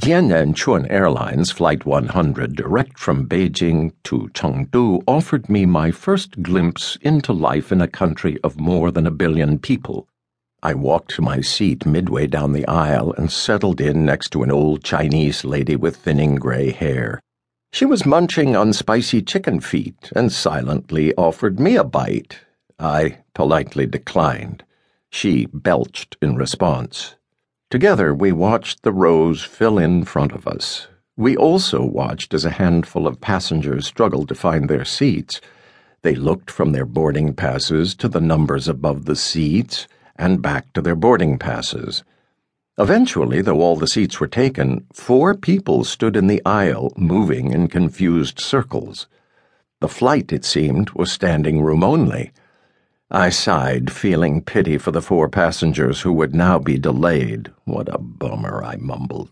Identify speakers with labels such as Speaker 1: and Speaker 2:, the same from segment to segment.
Speaker 1: Jiannan Chuan Airlines Flight 100, direct from Beijing to Chengdu, offered me my first glimpse into life in a country of more than a billion people. I walked to my seat midway down the aisle and settled in next to an old Chinese lady with thinning gray hair. She was munching on spicy chicken feet and silently offered me a bite. I politely declined. She belched in response. Together, we watched the rows fill in front of us. We also watched as a handful of passengers struggled to find their seats. They looked from their boarding passes to the numbers above the seats and back to their boarding passes. Eventually, though all the seats were taken, four people stood in the aisle, moving in confused circles. The flight, it seemed, was standing room only. I sighed, feeling pity for the four passengers who would now be delayed. What a bummer, I mumbled.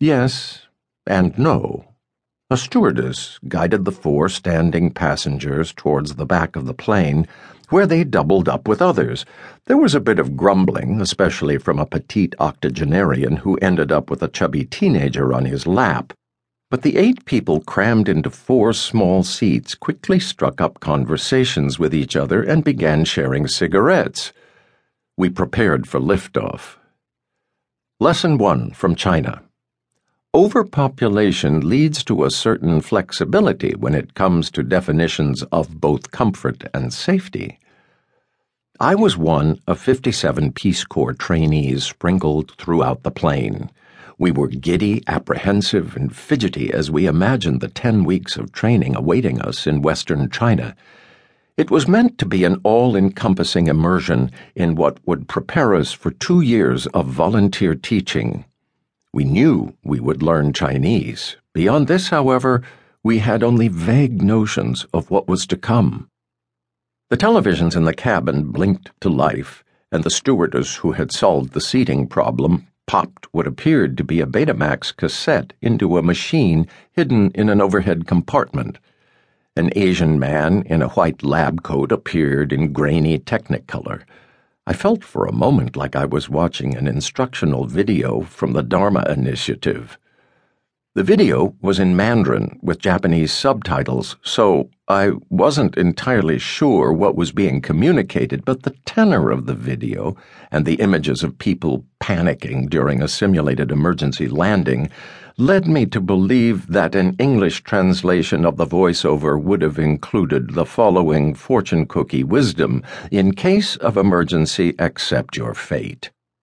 Speaker 1: Yes and no. A stewardess guided the four standing passengers towards the back of the plane, where they doubled up with others. There was a bit of grumbling, especially from a petite octogenarian who ended up with a chubby teenager on his lap. But the eight people crammed into four small seats quickly struck up conversations with each other and began sharing cigarettes. We prepared for liftoff. Lesson 1 from China Overpopulation leads to a certain flexibility when it comes to definitions of both comfort and safety. I was one of 57 Peace Corps trainees sprinkled throughout the plane. We were giddy, apprehensive, and fidgety as we imagined the ten weeks of training awaiting us in Western China. It was meant to be an all encompassing immersion in what would prepare us for two years of volunteer teaching. We knew we would learn Chinese. Beyond this, however, we had only vague notions of what was to come. The televisions in the cabin blinked to life, and the stewardess who had solved the seating problem popped what appeared to be a Betamax cassette into a machine hidden in an overhead compartment. An Asian man in a white lab coat appeared in grainy Technicolor. I felt for a moment like I was watching an instructional video from the Dharma Initiative. The video was in Mandarin with Japanese subtitles, so I wasn't entirely sure what was being communicated, but the tenor of the video and the images of people panicking during a simulated emergency landing led me to believe that an English translation of the voiceover would have included the following fortune cookie wisdom in case of emergency, accept your fate.